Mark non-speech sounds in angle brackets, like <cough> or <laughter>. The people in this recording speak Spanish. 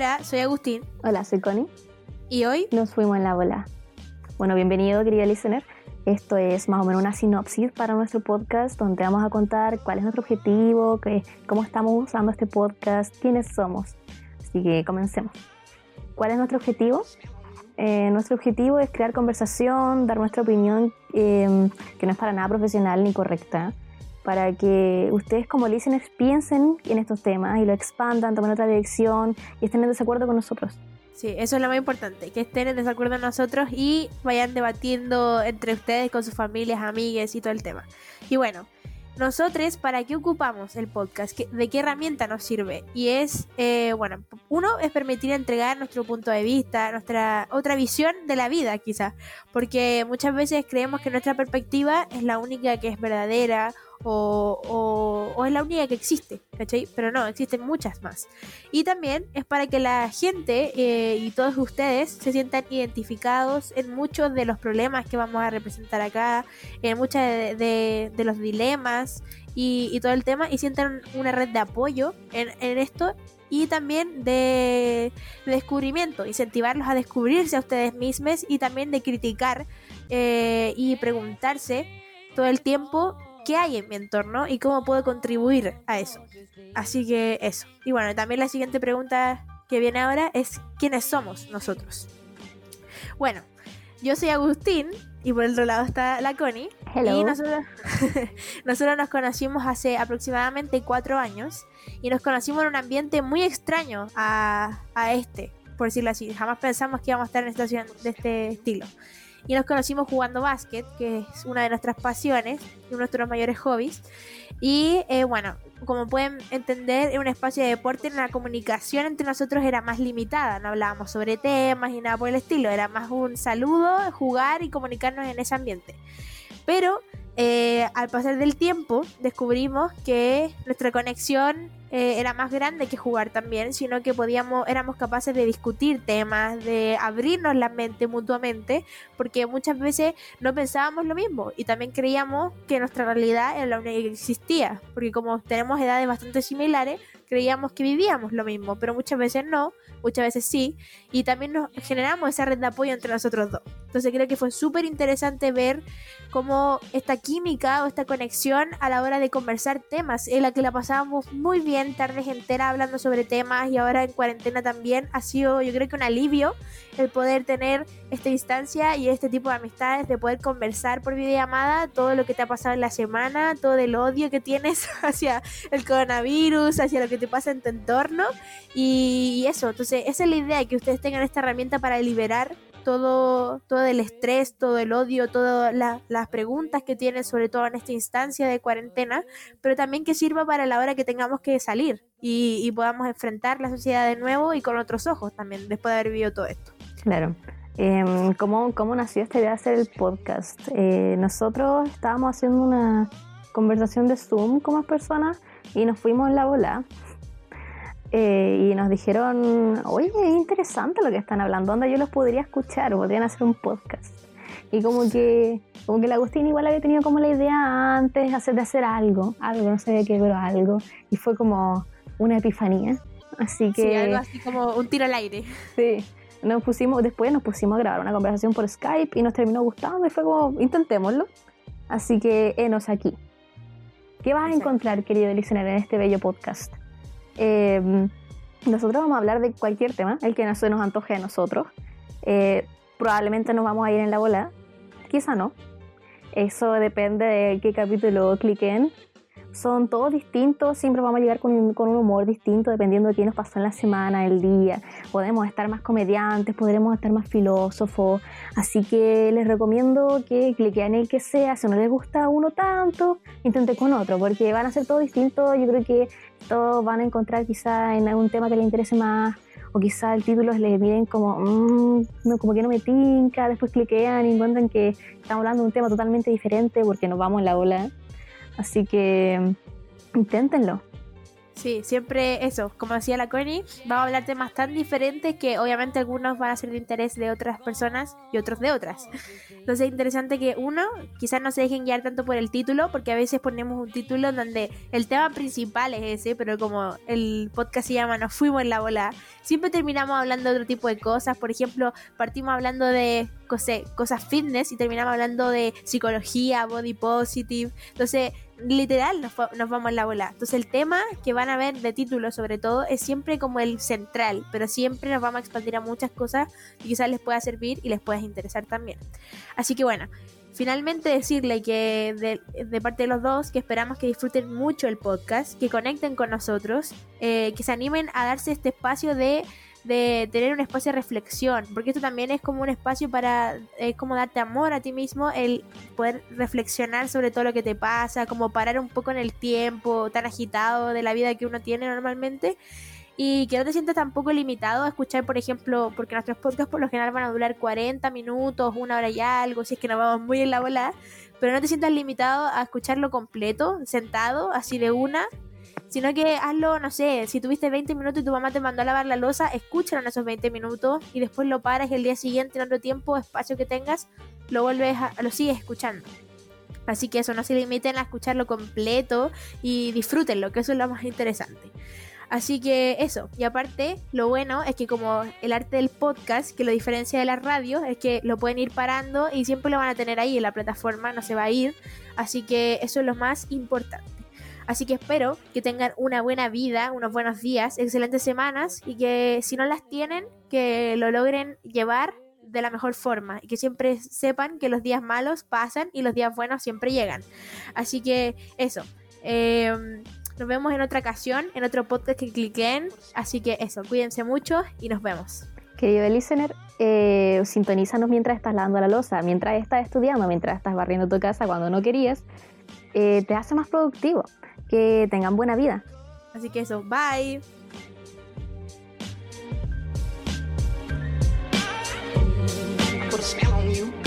Hola, soy Agustín. Hola, soy Connie. Y hoy nos fuimos en la bola. Bueno, bienvenido, querida listener. Esto es más o menos una sinopsis para nuestro podcast donde vamos a contar cuál es nuestro objetivo, qué, cómo estamos usando este podcast, quiénes somos. Así que comencemos. ¿Cuál es nuestro objetivo? Eh, nuestro objetivo es crear conversación, dar nuestra opinión, eh, que no es para nada profesional ni correcta, para que ustedes como listeners piensen en estos temas y lo expandan, tomen otra dirección y estén en desacuerdo con nosotros. Sí, eso es lo más importante, que estén en desacuerdo con nosotros y vayan debatiendo entre ustedes con sus familias, amigues y todo el tema. Y bueno, nosotros, ¿para qué ocupamos el podcast? ¿De qué herramienta nos sirve? Y es, eh, bueno, uno es permitir entregar nuestro punto de vista, nuestra otra visión de la vida, quizás, porque muchas veces creemos que nuestra perspectiva es la única que es verdadera o, o, es la única que existe, ¿cachai? Pero no, existen muchas más. Y también es para que la gente eh, y todos ustedes se sientan identificados en muchos de los problemas que vamos a representar acá, en muchos de, los dilemas y, todo el tema, y sientan una red de apoyo en, esto y también de, descubrimiento, incentivarlos a descubrirse a ustedes mismos y también de criticar eh, y preguntarse todo el tiempo qué hay en mi entorno y cómo puedo contribuir a eso. Así que eso. Y bueno, también la siguiente pregunta que viene ahora es ¿quiénes somos nosotros? Bueno, yo soy Agustín y por el otro lado está la Connie. Hello. Y nosotros, <laughs> nosotros nos conocimos hace aproximadamente cuatro años y nos conocimos en un ambiente muy extraño a, a este, por decirlo así. Jamás pensamos que íbamos a estar en una situación de este estilo y nos conocimos jugando básquet, que es una de nuestras pasiones y uno de nuestros mayores hobbies. Y eh, bueno, como pueden entender, en un espacio de deporte, la comunicación entre nosotros era más limitada. No hablábamos sobre temas y nada por el estilo. Era más un saludo, jugar y comunicarnos en ese ambiente. Pero eh, al pasar del tiempo, descubrimos que nuestra conexión eh, era más grande que jugar también, sino que podíamos, éramos capaces de discutir temas, de abrirnos la mente mutuamente, porque muchas veces no pensábamos lo mismo y también creíamos que nuestra realidad era la única que existía, porque como tenemos edades bastante similares, creíamos que vivíamos lo mismo, pero muchas veces no, muchas veces sí, y también nos generamos esa red de apoyo entre nosotros dos. Entonces creo que fue súper interesante ver cómo esta química o esta conexión a la hora de conversar temas, en la que la pasábamos muy bien tardes enteras hablando sobre temas y ahora en cuarentena también ha sido yo creo que un alivio el poder tener esta instancia y este tipo de amistades, de poder conversar por videollamada todo lo que te ha pasado en la semana, todo el odio que tienes <laughs> hacia el coronavirus, hacia lo que te pasa en tu entorno. Y, eso, entonces esa es la idea, que ustedes tengan esta herramienta para liberar todo, todo el estrés, todo el odio, todas las preguntas que tienen, sobre todo en esta instancia de cuarentena, pero también que sirva para la hora que tengamos que salir y, podamos enfrentar la sociedad de nuevo y con otros ojos también, después de haber vivido todo esto. Claro. Eh, ¿cómo, ¿cómo, nació esta idea de hacer el podcast? Eh, nosotros estábamos haciendo una conversación de Zoom con más personas y nos fuimos en la bola eh, y nos dijeron, oye, es interesante lo que están hablando, onda yo los podría escuchar, podrían hacer un podcast. Y como que, como que el Agustín igual había tenido como la idea antes hacer, de hacer algo, algo, no sé de qué, pero algo. Y fue como una epifanía. Así que... Sí, algo así como un tiro al aire. Sí. Nos pusimos, después nos pusimos a grabar una conversación por Skype y nos terminó gustando y fue como, intentémoslo. Así que, enos aquí. ¿Qué vas a encontrar, querido listener, en este bello podcast? Em, nosotros vamos a hablar de cualquier tema, el que se nos antoje a nosotros. Eh, probablemente nos vamos a ir en la bola, quizá no. Eso depende de qué capítulo cliquen son todos distintos, siempre vamos a llegar con un, humor distinto dependiendo de qué nos pasó en la semana, el día. Podemos estar más comediantes, podremos estar más filósofos, así que les recomiendo que cliquen en el que sea, si no les gusta uno tanto, intenten con otro, porque van a ser todos distintos, yo creo que todos van a encontrar quizá en algún tema que les interese más, o quizá el título les miren como, mmm, no, como que no me tinca, después cliquean y encuentran que estamos hablando de un tema totalmente diferente porque nos vamos en la ola Así que inténtenlo. Sí, siempre eso, como decía la Connie, vamos a hablar temas tan diferentes que obviamente algunos van a ser de interés de otras personas y otros de otras. Entonces es interesante que uno, quizás no se dejen guiar tanto por el título, porque a veces ponemos un título donde el tema principal es ese, pero como el podcast se llama Nos fuimos en la bola, siempre terminamos hablando de otro tipo de cosas. Por ejemplo, partimos hablando de cosas fitness y terminamos hablando de psicología, body positive. Entonces, literal nos, vamos en la bola. Entonces el tema que van a ver de título sobre todo es siempre como el central, pero siempre nos vamos a expandir a muchas cosas y quizás les pueda servir y les pueda interesar también. Así que bueno, finalmente decirle que de, parte de los dos, que esperamos que disfruten mucho el podcast, que conecten con nosotros, eh, que se animen a darse este espacio de de tener un espacio de reflexión, porque esto también es como un espacio para, es como darte amor a ti mismo, el poder reflexionar sobre todo lo que te pasa, como parar un poco en el tiempo tan agitado de la vida que uno tiene normalmente y que no te sientas tampoco limitado a escuchar, por ejemplo, porque nuestros podcasts por lo general van a durar 40 minutos, una hora y algo, si es que nos vamos muy en la bola, pero no te sientas limitado a escucharlo completo, sentado, así de una, sino que hazlo, no sé, si tuviste 20 minutos y tu mamá te mandó a lavar la losa, escúchalo en esos 20 minutos y después lo paras y el día siguiente, en otro tiempo, espacio que tengas, lo vuelves a, lo sigues escuchando. Así que eso, no se limiten a escucharlo completo y disfrútenlo, que eso es lo más interesante. Así que eso, y aparte, lo bueno es que como el arte del podcast, que lo diferencia de la radio, es que lo pueden ir parando y siempre lo van a tener ahí en la plataforma, no se va a ir. Así que eso es lo más importante. Así que espero que tengan una buena vida, unos buenos días, excelentes semanas y que si no las tienen, que lo logren llevar de la mejor forma y que siempre sepan que los días malos pasan y los días buenos siempre llegan. Así que eso. Em, nos vemos en otra ocasión, en otro podcast que cliquen. Así que eso, cuídense mucho y nos vemos. Querido listener, eh, sintonízanos mientras estás lavando la losa, mientras estás estudiando, mientras estás barriendo tu casa cuando no querías. Eh, te hace más productivo que tengan buena vida. Así que eso, bye. Put a spell on you.